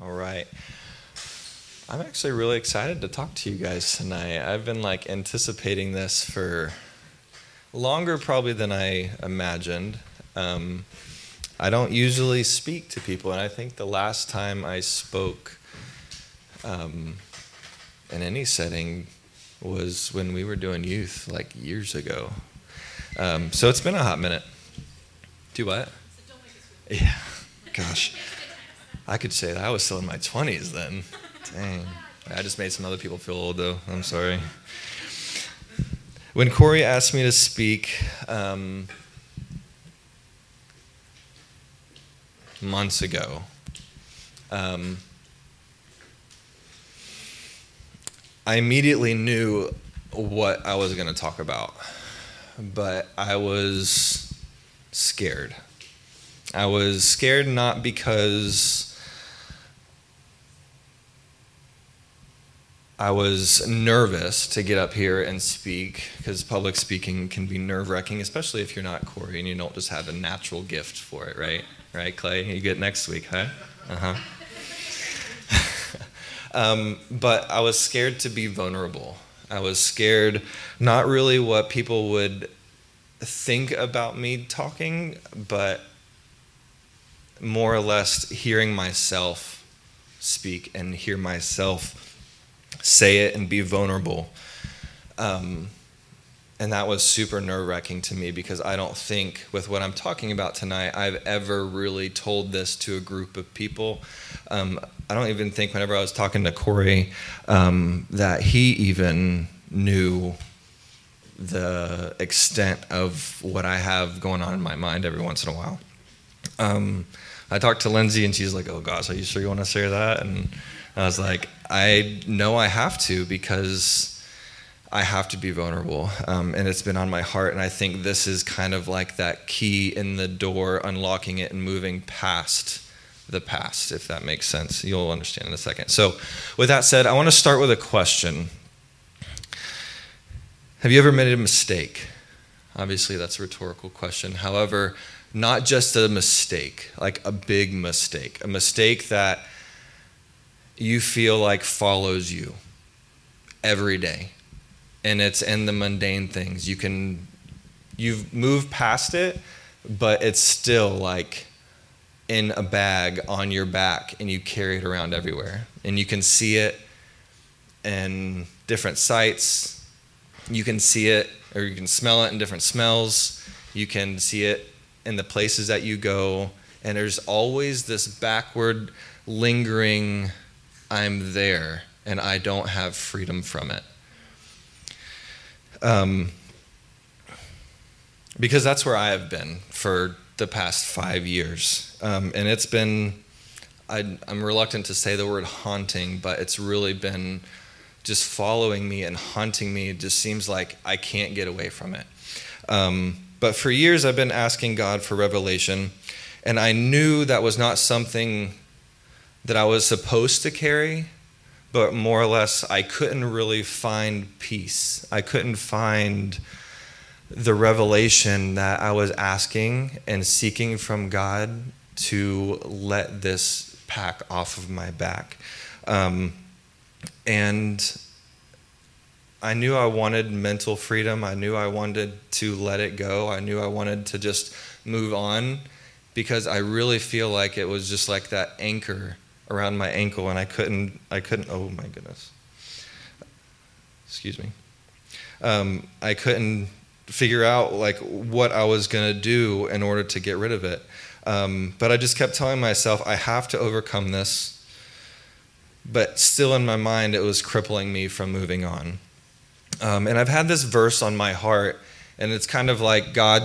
All right. I'm actually really excited to talk to you guys tonight. I've been like anticipating this for longer probably than I imagined. Um, I don't usually speak to people, and I think the last time I spoke um, in any setting was when we were doing youth, like years ago. Um, so it's been a hot minute. Do what? Yeah. Gosh. I could say that I was still in my 20s then. Dang. I just made some other people feel old, though. I'm sorry. When Corey asked me to speak um, months ago, um, I immediately knew what I was going to talk about, but I was scared. I was scared not because I was nervous to get up here and speak because public speaking can be nerve wracking, especially if you're not Corey and you don't just have a natural gift for it, right? Right, Clay? You get next week, huh? Uh huh. um, but I was scared to be vulnerable. I was scared, not really what people would think about me talking, but more or less hearing myself speak and hear myself say it and be vulnerable. Um, and that was super nerve wracking to me because I don't think, with what I'm talking about tonight, I've ever really told this to a group of people. Um, I don't even think, whenever I was talking to Corey, um, that he even knew the extent of what I have going on in my mind every once in a while. Um, I talked to Lindsay, and she's like, "Oh gosh, are you sure you want to share that?" And I was like, I know I have to because I have to be vulnerable. Um, and it's been on my heart. And I think this is kind of like that key in the door, unlocking it and moving past the past, if that makes sense. You'll understand in a second. So, with that said, I want to start with a question Have you ever made a mistake? Obviously, that's a rhetorical question. However, not just a mistake, like a big mistake, a mistake that you feel like follows you every day. And it's in the mundane things. You can, you've moved past it, but it's still like in a bag on your back and you carry it around everywhere. And you can see it in different sights. You can see it or you can smell it in different smells. You can see it in the places that you go. And there's always this backward, lingering I'm there and I don't have freedom from it. Um, because that's where I have been for the past five years. Um, and it's been, I, I'm reluctant to say the word haunting, but it's really been just following me and haunting me. It just seems like I can't get away from it. Um, but for years, I've been asking God for revelation, and I knew that was not something that I was supposed to carry, but more or less I couldn't really find peace. I couldn't find the revelation that I was asking and seeking from God to let this pack off of my back. Um, and I knew I wanted mental freedom. I knew I wanted to let it go. I knew I wanted to just move on because I really feel like it was just like that anchor around my ankle and I couldn't, I couldn't, oh my goodness. Excuse me. Um, I couldn't figure out like what I was going to do in order to get rid of it. Um, but I just kept telling myself, I have to overcome this. But still in my mind, it was crippling me from moving on. Um, and I've had this verse on my heart, and it's kind of like God,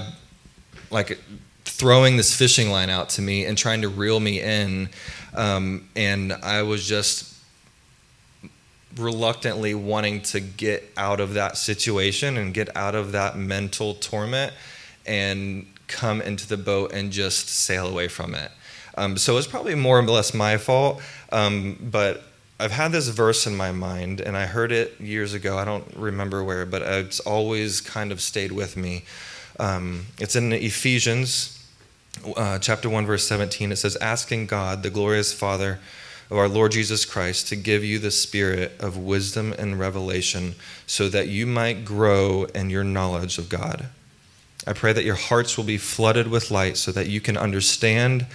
like throwing this fishing line out to me and trying to reel me in um, and I was just reluctantly wanting to get out of that situation and get out of that mental torment and come into the boat and just sail away from it. Um, so it's probably more or less my fault, um, but I've had this verse in my mind, and I heard it years ago. I don't remember where, but it's always kind of stayed with me. Um, it's in Ephesians uh, chapter 1, verse 17, it says, Asking God, the glorious Father of our Lord Jesus Christ to give you the spirit of wisdom and revelation so that you might grow in your knowledge of God. I pray that your hearts will be flooded with light so that you can understand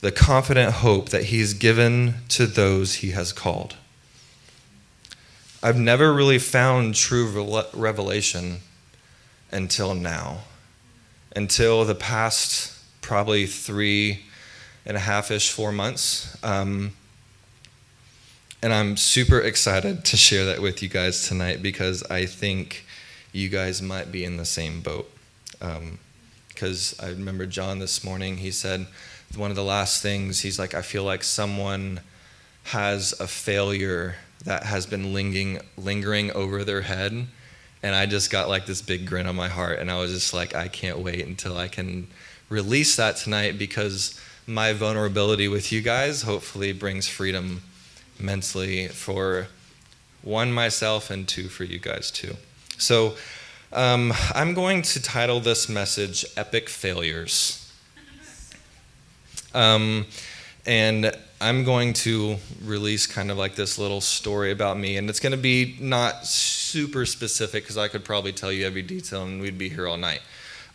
the confident hope that He's given to those He has called. I've never really found true revelation until now, until the past probably three and a half ish, four months. Um, and I'm super excited to share that with you guys tonight because I think you guys might be in the same boat. Because um, I remember John this morning, he said one of the last things, he's like, I feel like someone has a failure that has been lingering, lingering over their head. And I just got like this big grin on my heart. And I was just like, I can't wait until I can release that tonight because my vulnerability with you guys hopefully brings freedom mentally for one, myself, and two, for you guys too. So um, I'm going to title this message Epic Failures. Um, and I'm going to release kind of like this little story about me, and it's going to be not super specific because I could probably tell you every detail and we'd be here all night.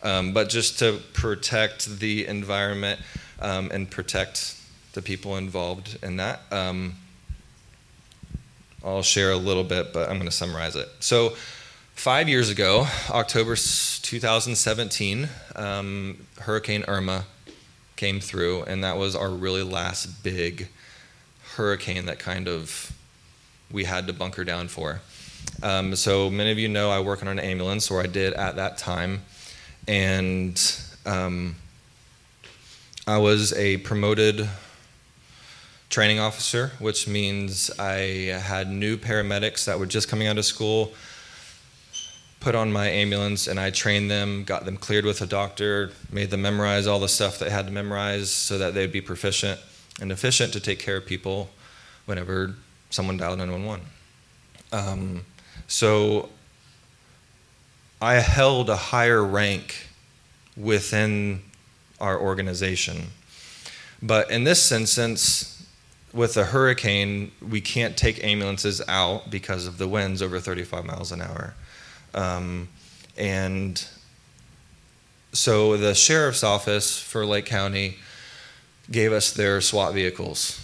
Um, but just to protect the environment um, and protect the people involved in that, um, I'll share a little bit, but I'm going to summarize it. So, five years ago, October 2017, um, Hurricane Irma came through, and that was our really last big hurricane that kind of we had to bunker down for. Um, so many of you know I work on an ambulance, or I did at that time, and um, I was a promoted training officer, which means I had new paramedics that were just coming out of school put on my ambulance and I trained them, got them cleared with a doctor, made them memorize all the stuff they had to memorize so that they'd be proficient and efficient to take care of people whenever someone dialed 911. Um, so I held a higher rank within our organization. But in this instance, with a hurricane, we can't take ambulances out because of the winds over 35 miles an hour. Um, and so the sheriff's office for Lake County gave us their SWAT vehicles.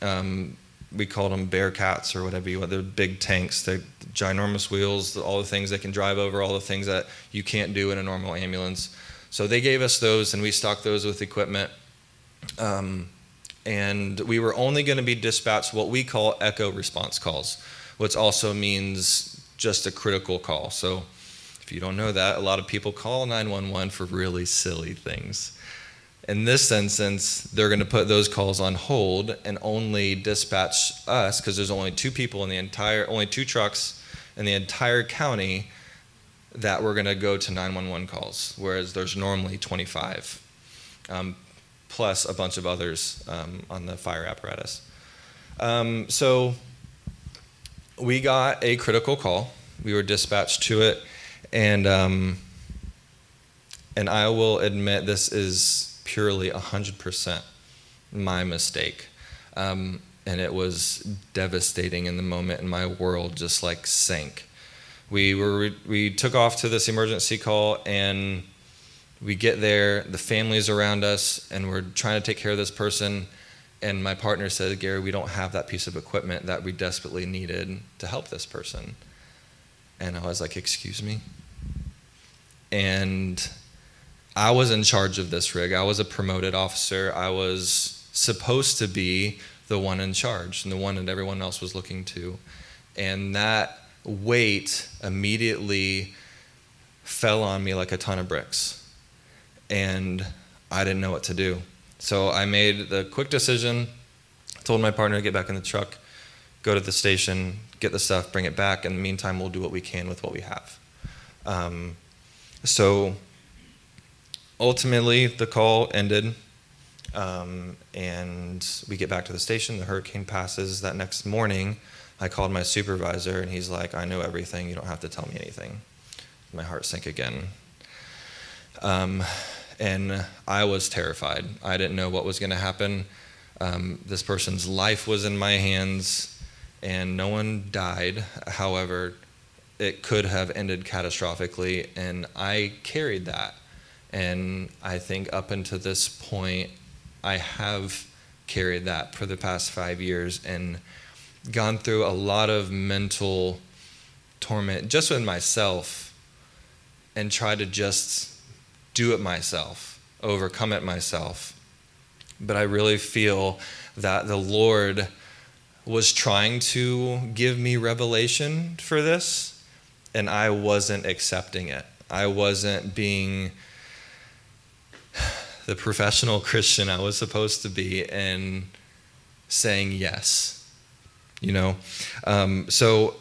Um, we called them Bearcats or whatever you want. They're big tanks. They're ginormous wheels, all the things they can drive over, all the things that you can't do in a normal ambulance. So they gave us those, and we stocked those with equipment. Um, and we were only going to be dispatched what we call echo response calls, which also means just a critical call. So, if you don't know that, a lot of people call 911 for really silly things. In this instance, they're going to put those calls on hold and only dispatch us because there's only two people in the entire, only two trucks in the entire county that we're going to go to 911 calls, whereas there's normally 25, um, plus a bunch of others um, on the fire apparatus. Um, so we got a critical call. We were dispatched to it, and um, and I will admit this is purely hundred percent my mistake, um, and it was devastating in the moment, and my world just like sank. We were we took off to this emergency call, and we get there. The family's around us, and we're trying to take care of this person and my partner said, Gary, we don't have that piece of equipment that we desperately needed to help this person. And I was like, Excuse me? And I was in charge of this rig. I was a promoted officer. I was supposed to be the one in charge and the one that everyone else was looking to. And that weight immediately fell on me like a ton of bricks. And I didn't know what to do. So I made the quick decision, told my partner to get back in the truck, go to the station, get the stuff, bring it back. In the meantime, we'll do what we can with what we have. Um, so ultimately, the call ended, um, and we get back to the station. The hurricane passes. That next morning, I called my supervisor, and he's like, I know everything. You don't have to tell me anything. My heart sank again. Um, and I was terrified. I didn't know what was going to happen. Um, this person's life was in my hands, and no one died. However, it could have ended catastrophically, and I carried that. And I think up until this point, I have carried that for the past five years and gone through a lot of mental torment just with myself and try to just do it myself, overcome it myself. But I really feel that the Lord was trying to give me revelation for this, and I wasn't accepting it. I wasn't being the professional Christian I was supposed to be and saying yes. You know? Um, so,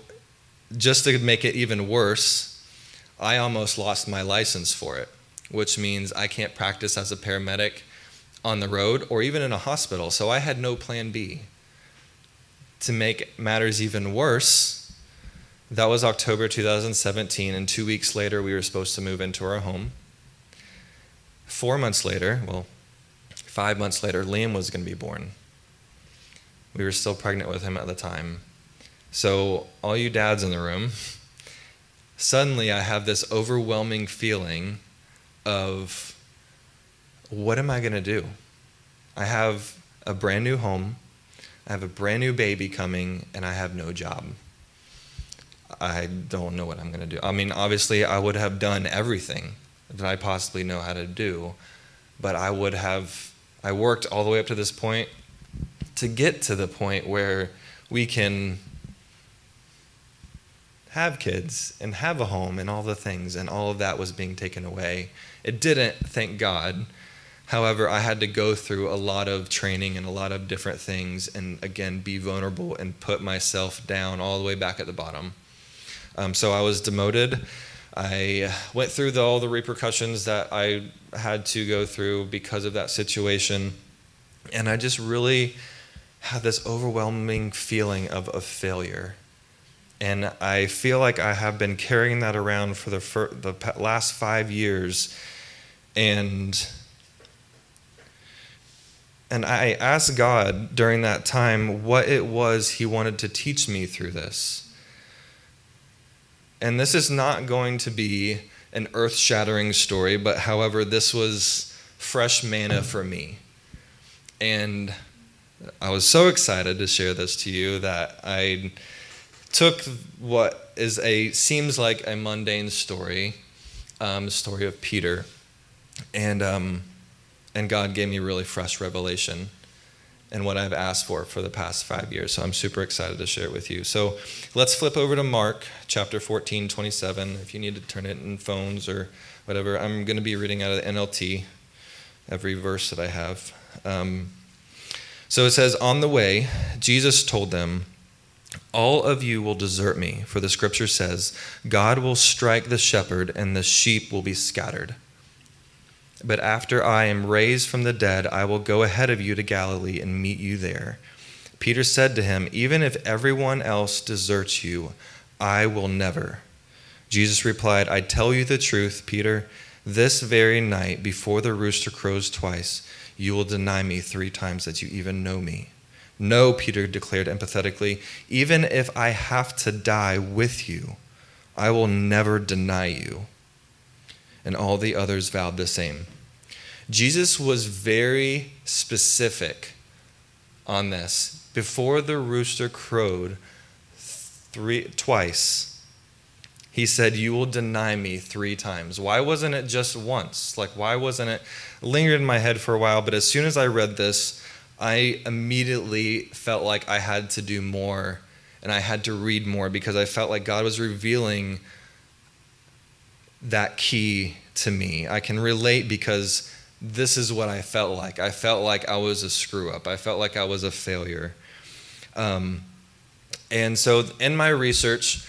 just to make it even worse, I almost lost my license for it, which means I can't practice as a paramedic on the road or even in a hospital. So, I had no plan B. To make matters even worse, that was October 2017, and two weeks later, we were supposed to move into our home. Four months later, well, five months later, Liam was going to be born. We were still pregnant with him at the time. So, all you dads in the room, suddenly I have this overwhelming feeling of what am I going to do? I have a brand new home, I have a brand new baby coming, and I have no job. I don't know what I'm going to do. I mean, obviously, I would have done everything that I possibly know how to do. But I would have, I worked all the way up to this point to get to the point where we can have kids and have a home and all the things, and all of that was being taken away. It didn't, thank God. However, I had to go through a lot of training and a lot of different things, and again, be vulnerable and put myself down all the way back at the bottom. Um, so I was demoted. I went through the, all the repercussions that I had to go through because of that situation. And I just really had this overwhelming feeling of a failure. And I feel like I have been carrying that around for the, fir- the last five years. And, and I asked God during that time what it was He wanted to teach me through this. And this is not going to be an earth shattering story, but however, this was fresh manna for me. And I was so excited to share this to you that I took what is a seems like a mundane story, um, the story of Peter, and um, and God gave me really fresh revelation and what I've asked for for the past five years. So I'm super excited to share it with you. So let's flip over to Mark chapter 14, 27. If you need to turn it in phones or whatever, I'm going to be reading out of the NLT every verse that I have. Um, so it says, On the way, Jesus told them, All of you will desert me, for the scripture says, God will strike the shepherd, and the sheep will be scattered. But after I am raised from the dead, I will go ahead of you to Galilee and meet you there. Peter said to him, Even if everyone else deserts you, I will never. Jesus replied, I tell you the truth, Peter. This very night, before the rooster crows twice, you will deny me three times that you even know me. No, Peter declared empathetically, even if I have to die with you, I will never deny you and all the others vowed the same. Jesus was very specific on this. Before the rooster crowed three, twice, he said, You will deny me three times. Why wasn't it just once? Like, why wasn't it lingered in my head for a while? But as soon as I read this, I immediately felt like I had to do more and I had to read more because I felt like God was revealing that key to me. I can relate because this is what I felt like. I felt like I was a screw up. I felt like I was a failure. Um, and so in my research,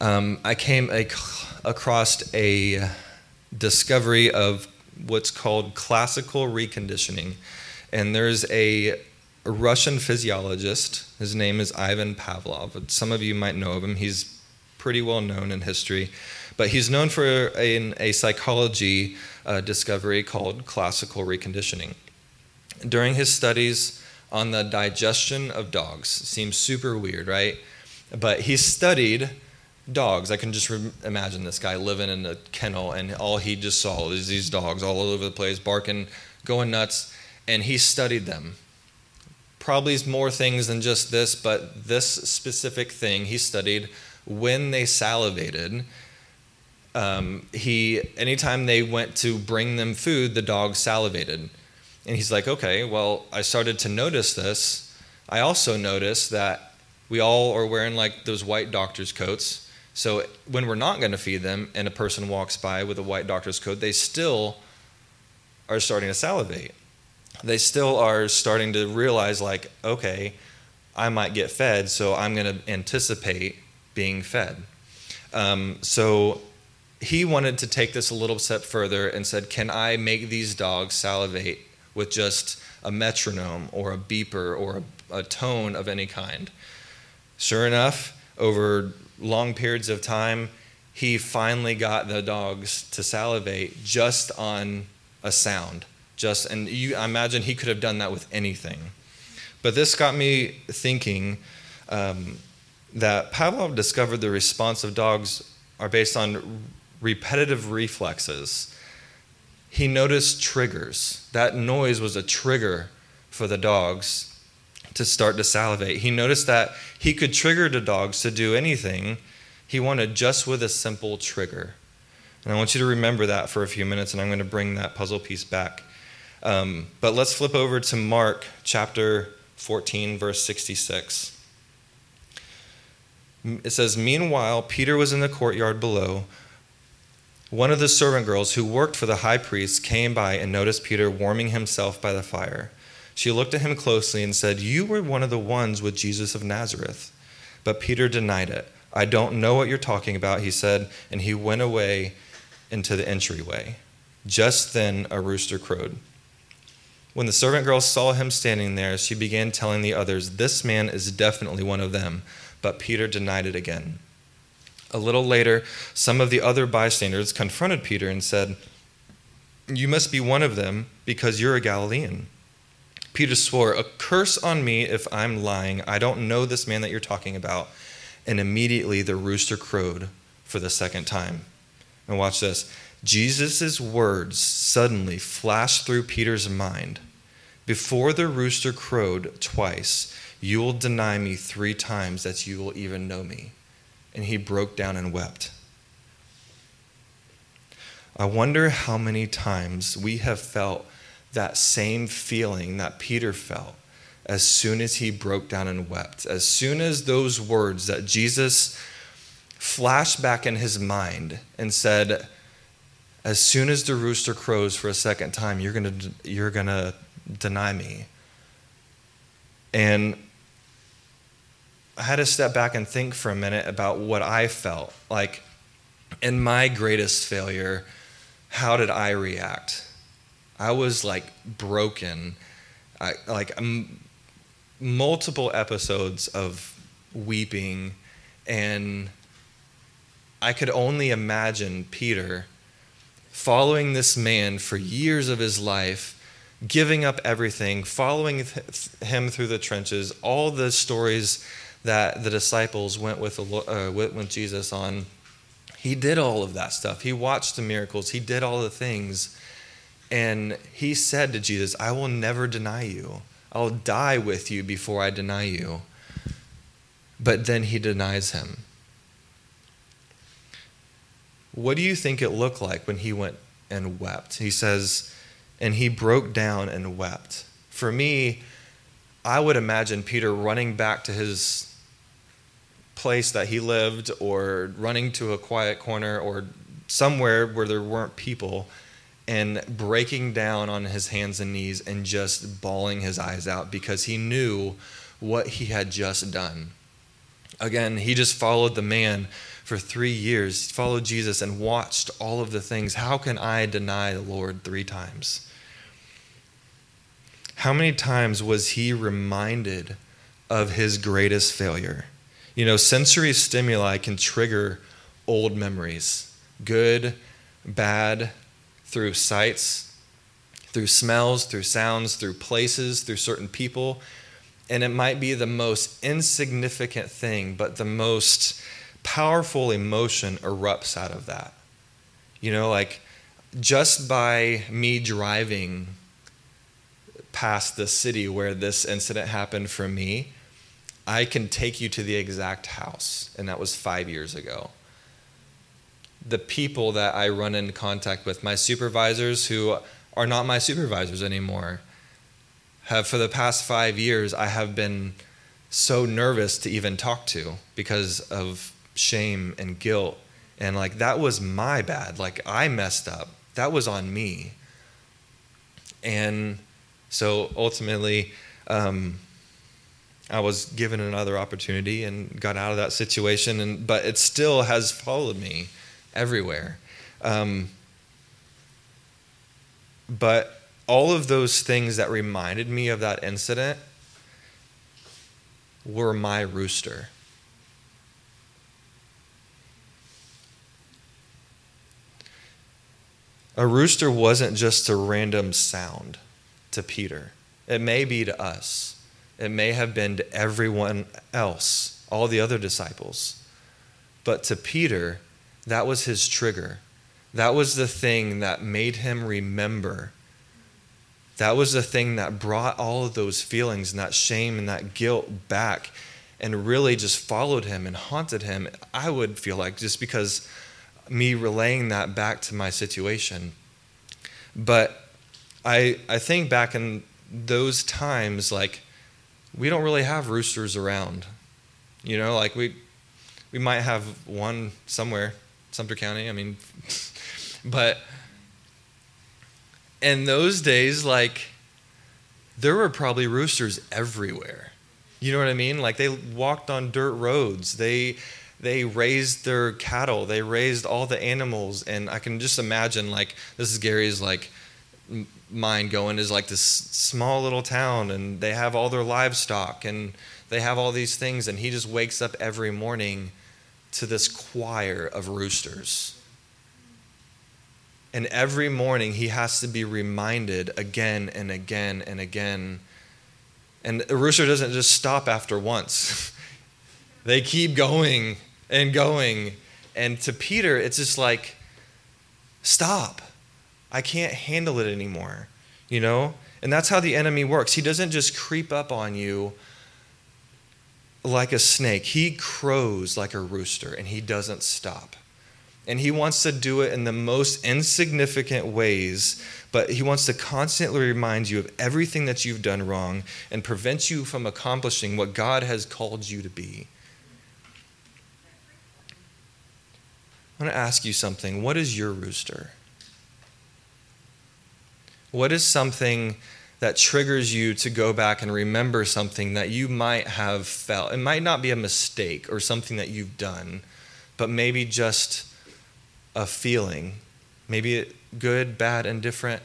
um, I came a, across a discovery of what's called classical reconditioning. And there's a Russian physiologist. His name is Ivan Pavlov. Some of you might know of him. He's pretty well known in history. But he's known for a, a psychology uh, discovery called classical reconditioning. During his studies on the digestion of dogs. Seems super weird, right? But he studied dogs. I can just re- imagine this guy living in a kennel, and all he just saw is these dogs all over the place, barking, going nuts, and he studied them. Probably more things than just this, but this specific thing he studied when they salivated. Um, he anytime they went to bring them food, the dogs salivated, and he's like, okay, well, I started to notice this. I also noticed that we all are wearing like those white doctor's coats so when we're not going to feed them and a person walks by with a white doctor's coat, they still are starting to salivate. They still are starting to realize, like, okay, I might get fed, so I'm going to anticipate being fed. Um, so he wanted to take this a little step further and said, Can I make these dogs salivate with just a metronome or a beeper or a, a tone of any kind? Sure enough, over long periods of time, he finally got the dogs to salivate just on a sound. Just and you I imagine he could have done that with anything. But this got me thinking um, that Pavlov discovered the response of dogs are based on repetitive reflexes. He noticed triggers. That noise was a trigger for the dogs to start to salivate. He noticed that he could trigger the dogs to do anything he wanted just with a simple trigger. And I want you to remember that for a few minutes, and I'm going to bring that puzzle piece back. Um, but let's flip over to Mark chapter 14, verse 66. It says, Meanwhile, Peter was in the courtyard below. One of the servant girls who worked for the high priest came by and noticed Peter warming himself by the fire. She looked at him closely and said, You were one of the ones with Jesus of Nazareth. But Peter denied it. I don't know what you're talking about, he said, and he went away into the entryway. Just then a rooster crowed. When the servant girl saw him standing there, she began telling the others, This man is definitely one of them. But Peter denied it again. A little later, some of the other bystanders confronted Peter and said, You must be one of them because you're a Galilean. Peter swore, A curse on me if I'm lying. I don't know this man that you're talking about. And immediately the rooster crowed for the second time. And watch this. Jesus' words suddenly flashed through Peter's mind. Before the rooster crowed twice, you will deny me three times that you will even know me. And he broke down and wept. I wonder how many times we have felt that same feeling that Peter felt as soon as he broke down and wept. As soon as those words that Jesus flashed back in his mind and said, As soon as the rooster crows for a second time, you're going to you're going to deny me. And I had to step back and think for a minute about what I felt. Like, in my greatest failure, how did I react? I was like broken. I, like um, multiple episodes of weeping, and I could only imagine Peter following this man for years of his life, giving up everything, following him through the trenches, all the stories that the disciples went with, uh, with Jesus on. He did all of that stuff. He watched the miracles. He did all the things. And he said to Jesus, I will never deny you. I'll die with you before I deny you. But then he denies him. What do you think it looked like when he went and wept? He says, and he broke down and wept. For me, I would imagine Peter running back to his place that he lived or running to a quiet corner or somewhere where there weren't people and breaking down on his hands and knees and just bawling his eyes out because he knew what he had just done. Again, he just followed the man for three years, followed Jesus and watched all of the things. How can I deny the Lord three times? How many times was he reminded of his greatest failure? You know, sensory stimuli can trigger old memories, good, bad, through sights, through smells, through sounds, through places, through certain people. and it might be the most insignificant thing, but the most powerful emotion erupts out of that. You know, like just by me driving past the city where this incident happened for me, I can take you to the exact house, and that was five years ago. The people that I run in contact with, my supervisors who are not my supervisors anymore, have for the past five years, I have been so nervous to even talk to because of shame and guilt. And like, that was my bad. Like, I messed up. That was on me. And so ultimately, um, I was given another opportunity and got out of that situation, and but it still has followed me everywhere. Um, but all of those things that reminded me of that incident were my rooster. A rooster wasn't just a random sound to Peter. It may be to us. It may have been to everyone else, all the other disciples. But to Peter, that was his trigger. That was the thing that made him remember. That was the thing that brought all of those feelings and that shame and that guilt back and really just followed him and haunted him. I would feel like just because me relaying that back to my situation. But I, I think back in those times, like, we don't really have roosters around. You know, like we, we might have one somewhere, Sumter County. I mean, but in those days, like, there were probably roosters everywhere. You know what I mean? Like they walked on dirt roads. They they raised their cattle. They raised all the animals, and I can just imagine like this is Gary's like mind going is like this small little town, and they have all their livestock, and they have all these things, and he just wakes up every morning to this choir of roosters. And every morning he has to be reminded again and again and again. And a rooster doesn't just stop after once. they keep going and going. And to Peter, it's just like, stop. I can't handle it anymore. You know? And that's how the enemy works. He doesn't just creep up on you like a snake, he crows like a rooster and he doesn't stop. And he wants to do it in the most insignificant ways, but he wants to constantly remind you of everything that you've done wrong and prevent you from accomplishing what God has called you to be. I want to ask you something. What is your rooster? What is something that triggers you to go back and remember something that you might have felt? It might not be a mistake or something that you've done, but maybe just a feeling, maybe good, bad, indifferent.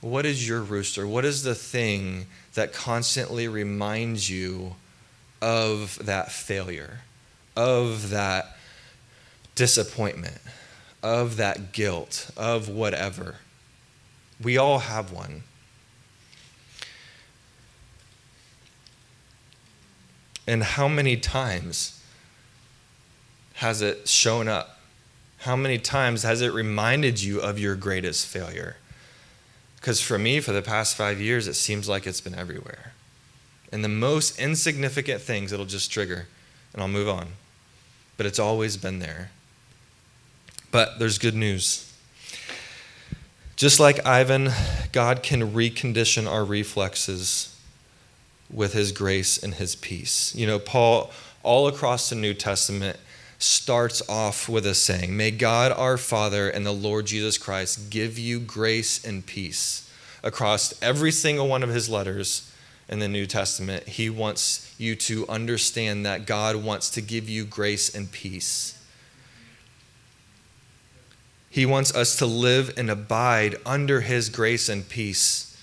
What is your rooster? What is the thing that constantly reminds you of that failure, of that disappointment, of that guilt, of whatever? We all have one. And how many times has it shown up how many times has it reminded you of your greatest failure? Because for me, for the past five years, it seems like it's been everywhere. And the most insignificant things it'll just trigger, and I'll move on. But it's always been there. But there's good news. Just like Ivan, God can recondition our reflexes with his grace and his peace. You know, Paul, all across the New Testament, starts off with a saying May God our Father and the Lord Jesus Christ give you grace and peace. Across every single one of his letters in the New Testament, he wants you to understand that God wants to give you grace and peace. He wants us to live and abide under his grace and peace.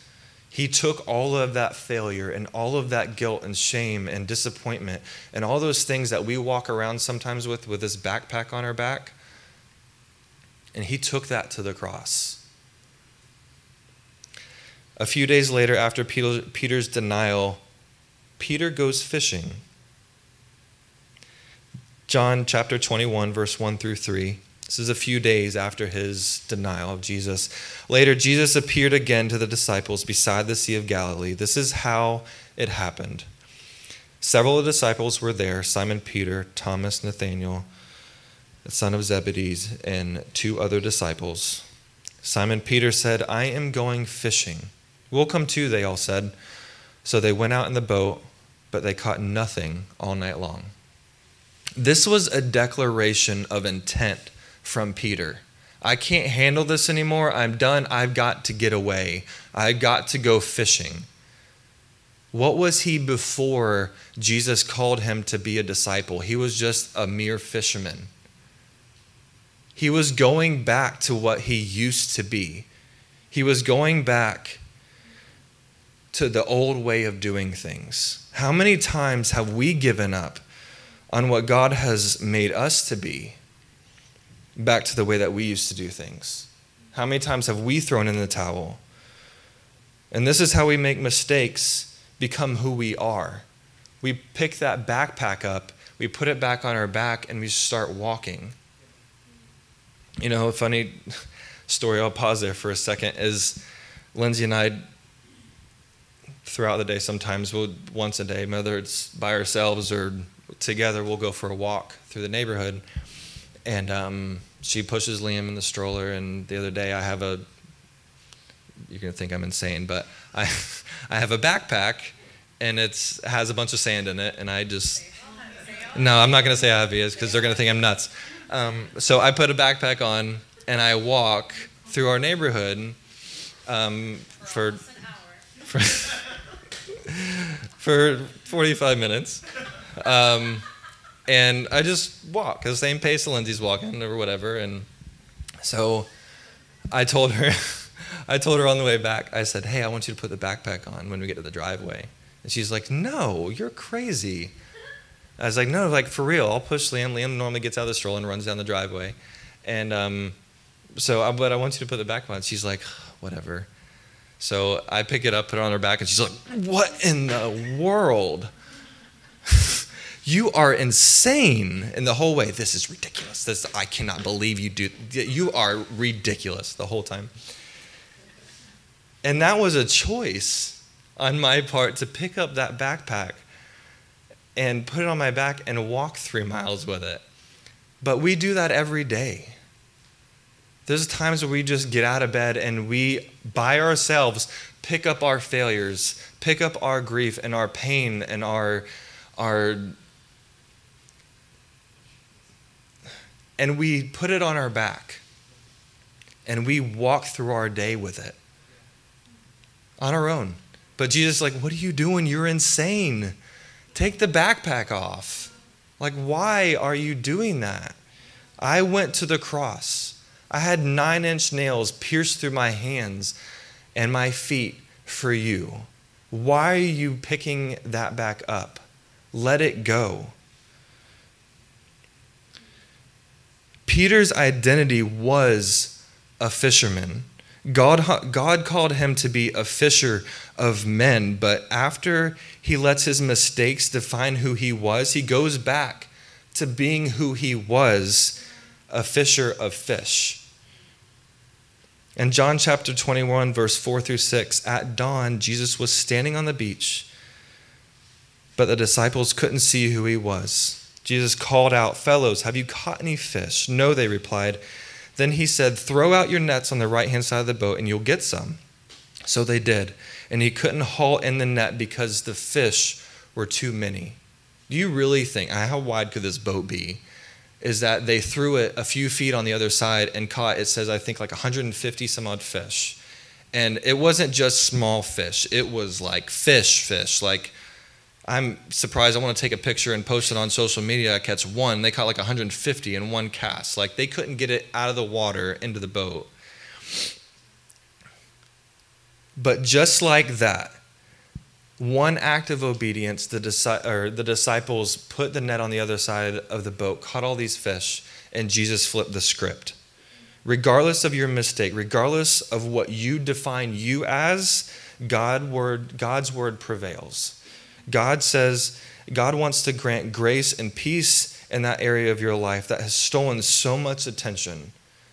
He took all of that failure and all of that guilt and shame and disappointment and all those things that we walk around sometimes with, with this backpack on our back, and he took that to the cross. A few days later, after Peter's denial Peter goes fishing. John chapter 21, verse 1 through 3. This is a few days after his denial of Jesus. Later, Jesus appeared again to the disciples beside the Sea of Galilee. This is how it happened. Several of the disciples were there Simon Peter, Thomas, Nathanael, the son of Zebedee, and two other disciples. Simon Peter said, I am going fishing. We'll come too, they all said. So they went out in the boat, but they caught nothing all night long. This was a declaration of intent from Peter. I can't handle this anymore. I'm done. I've got to get away. I've got to go fishing. What was he before Jesus called him to be a disciple? He was just a mere fisherman. He was going back to what he used to be. He was going back to the old way of doing things. How many times have we given up on what God has made us to be back to the way that we used to do things? How many times have we thrown in the towel? And this is how we make mistakes become who we are. We pick that backpack up, we put it back on our back, and we start walking. You know, a funny story, I'll pause there for a second, is Lindsay and I, throughout the day, sometimes we'll, once a day, whether it's by ourselves or together, we'll go for a walk through the neighborhood. And um, she pushes Liam in the stroller. And the other day, I have a, you're to think I'm insane, but I, I have a backpack and it has a bunch of sand in it. And I just, no, I'm not to say is because they're to think I'm nuts. Um, so I put a backpack on and I walk through our neighborhood um, for, for, for 45 minutes. Um, and I just walk at the same pace Lindsay's walking or whatever. And so I told her, I told her on the way back, I said, hey, I want you to put the backpack on when we get to the driveway. And she's like, no, you're crazy. I was like, no, like for real, I'll push Liam. Liam normally gets out of the stroller and runs down the driveway. And um, so, but I want you to put the backpack on. She's like, whatever. So I pick it up, put it on her back, and she's like, what in the world? you are insane in the whole way. This is ridiculous. This I cannot believe you do. You are ridiculous the whole time. And that was a choice on my part to pick up that backpack and put it on my back and walk three miles with it. But we do that every day. There's times where we just get out of bed and we, by ourselves, pick up our failures, pick up our grief and our pain and our, our, and we put it on our back and we walk through our day with it on our own. But Jesus like, what are you doing? You're insane. Take the backpack off. Like, why are you doing that? I went to the cross. I had nine inch nails pierced through my hands and my feet for you. Why are you picking that back up? Let it go. Peter's identity was a fisherman. God, God called him to be a fisher of men, but after he lets his mistakes define who he was, he goes back to being who he was a fisher of fish. In John chapter 21, verse 4 through 6, at dawn, Jesus was standing on the beach, but the disciples couldn't see who he was. Jesus called out, Fellows, have you caught any fish? No, they replied. Then he said, Throw out your nets on the right hand side of the boat, and you'll get some. So they did. And he couldn't haul in the net because the fish were too many. Do you really think, uh, how wide could this boat be? Is that they threw it a few feet on the other side and caught, it says, I think like 150 some odd fish. And it wasn't just small fish, it was like fish, fish. Like, I'm surprised. I want to take a picture and post it on social media. I catch one. They caught like 150 in one cast. Like they couldn't get it out of the water into the boat. But just like that, one act of obedience, the, disi- the disciples put the net on the other side of the boat, caught all these fish, and Jesus flipped the script. Regardless of your mistake, regardless of what you define you as, God word, God's word prevails. God says, God wants to grant grace and peace in that area of your life that has stolen so much attention.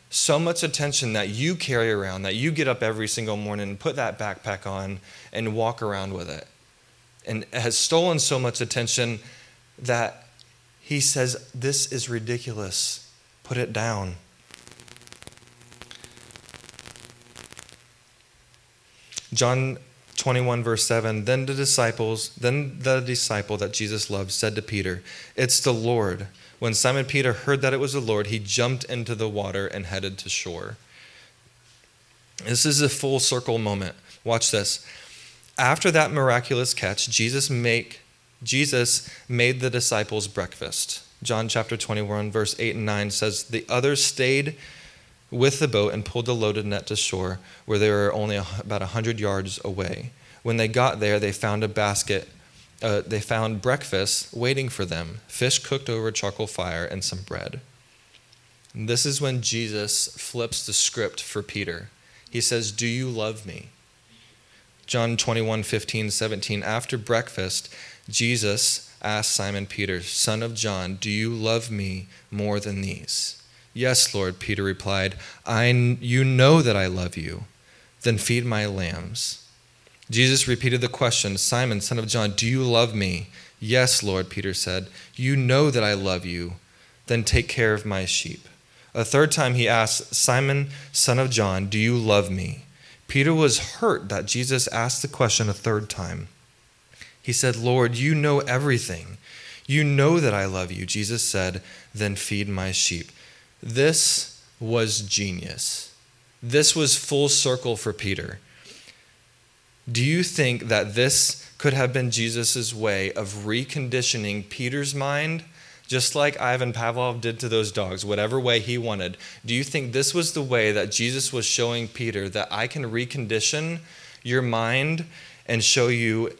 So much attention that you carry around, that you get up every single morning and put that backpack on and walk around with it. And it has stolen so much attention that he says, This is ridiculous. Put it down. John 21 verse 7 then the disciples then the disciple that jesus loved said to peter it's the lord when simon peter heard that it was the lord he jumped into the water and headed to shore. This is a full circle moment. Watch this. After that miraculous catch jesus make jesus made the disciples breakfast. John chapter 21 verse 8 and 9 says the others stayed with the boat and pulled the loaded net to shore, where they were only about a hundred yards away. When they got there, they found a basket. Uh, they found breakfast waiting for them: fish cooked over a charcoal fire and some bread. And this is when Jesus flips the script for Peter. He says, "Do you love me?" John 21, 15, 17. After breakfast, Jesus asked Simon Peter, son of John, Do you love me more than these? Yes, Lord, Peter replied, I, You know that I love you. Then feed my lambs. Jesus repeated the question Simon, son of John, do you love me? Yes, Lord, Peter said. You know that I love you. Then take care of my sheep. A third time he asked, Simon, son of John, do you love me? Peter was hurt that Jesus asked the question a third time. He said, Lord, you know everything. You know that I love you. Jesus said, Then feed my sheep. This was genius. This was full circle for Peter. Do you think that this could have been Jesus' way of reconditioning Peter's mind, just like Ivan Pavlov did to those dogs, whatever way he wanted? Do you think this was the way that Jesus was showing Peter that I can recondition your mind and show you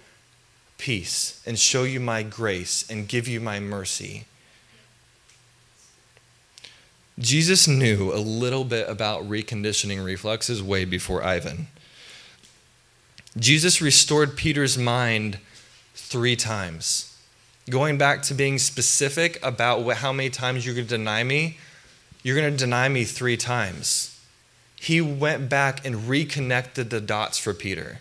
peace and show you my grace and give you my mercy? Jesus knew a little bit about reconditioning reflexes way before Ivan. Jesus restored Peter's mind three times. Going back to being specific about how many times you're going to deny me, you're going to deny me three times. He went back and reconnected the dots for Peter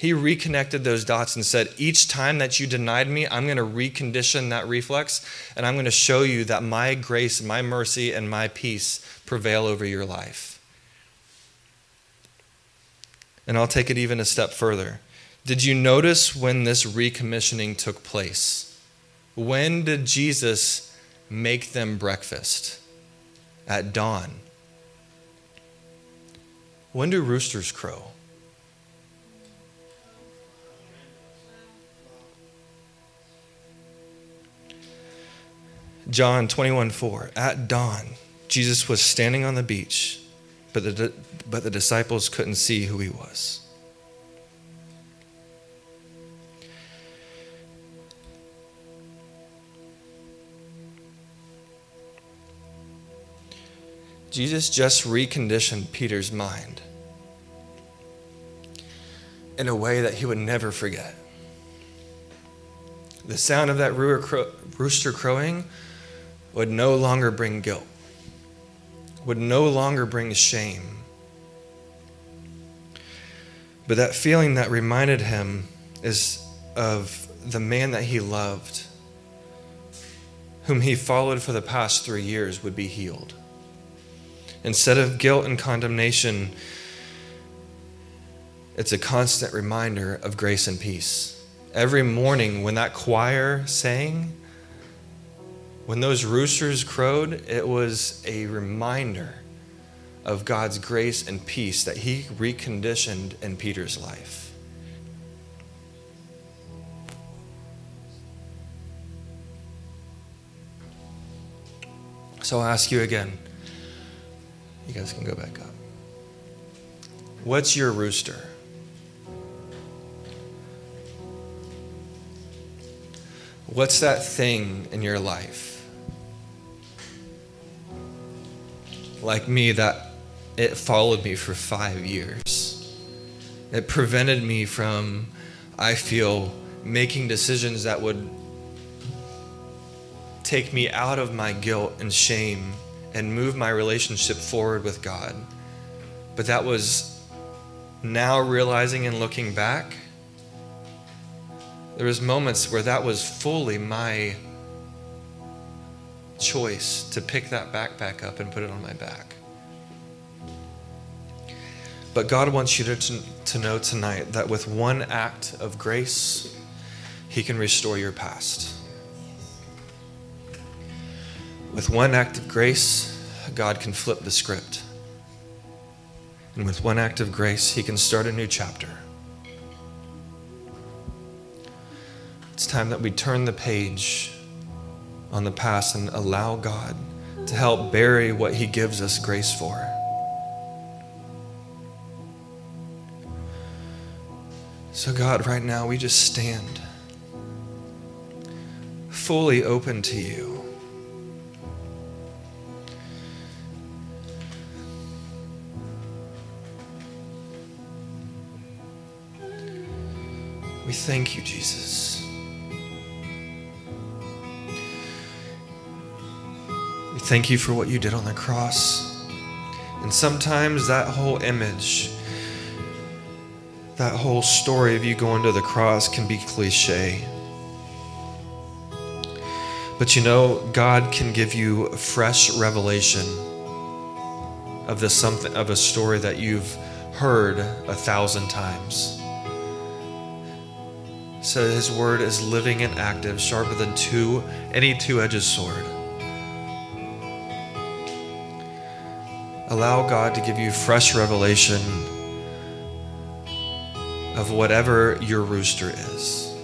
he reconnected those dots and said, Each time that you denied me, I'm going to recondition that reflex and I'm going to show you that my grace, my mercy, and my peace prevail over your life. And I'll take it even a step further. Did you notice when this recommissioning took place? When did Jesus make them breakfast? At dawn. When do roosters crow? John 21 4. At dawn, Jesus was standing on the beach, but the, but the disciples couldn't see who he was. Jesus just reconditioned Peter's mind in a way that he would never forget. The sound of that rooster crowing would no longer bring guilt, would no longer bring shame. But that feeling that reminded him is of the man that he loved, whom he followed for the past three years, would be healed. Instead of guilt and condemnation, it's a constant reminder of grace and peace. Every morning when that choir sang, when those roosters crowed, it was a reminder of God's grace and peace that He reconditioned in Peter's life. So I'll ask you again. You guys can go back up. What's your rooster? What's that thing in your life? Like me that it followed me for five years. It prevented me from, I feel, making decisions that would take me out of my guilt and shame and move my relationship forward with God. But that was now realizing and looking back. There was moments where that was fully my choice to pick that backpack up and put it on my back. But God wants you to, to know tonight that with one act of grace, He can restore your past. With one act of grace, God can flip the script. And with one act of grace, He can start a new chapter. It's time that we turn the page on the past and allow God to help bury what He gives us grace for. So, God, right now we just stand fully open to you. We thank you, Jesus. We thank you for what you did on the cross. And sometimes that whole image, that whole story of you going to the cross can be cliche. But you know, God can give you a fresh revelation of the something of a story that you've heard a thousand times. So his word is living and active, sharper than two any two-edged sword. Allow God to give you fresh revelation of whatever your rooster is.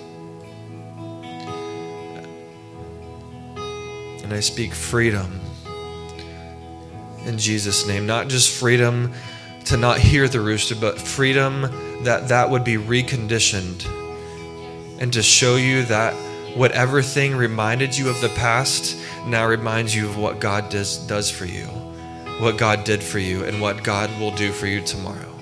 And I speak freedom in Jesus' name. Not just freedom to not hear the rooster, but freedom that that would be reconditioned and to show you that whatever thing reminded you of the past now reminds you of what God does, does for you, what God did for you, and what God will do for you tomorrow.